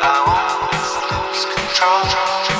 I won't lose control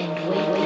and weightless.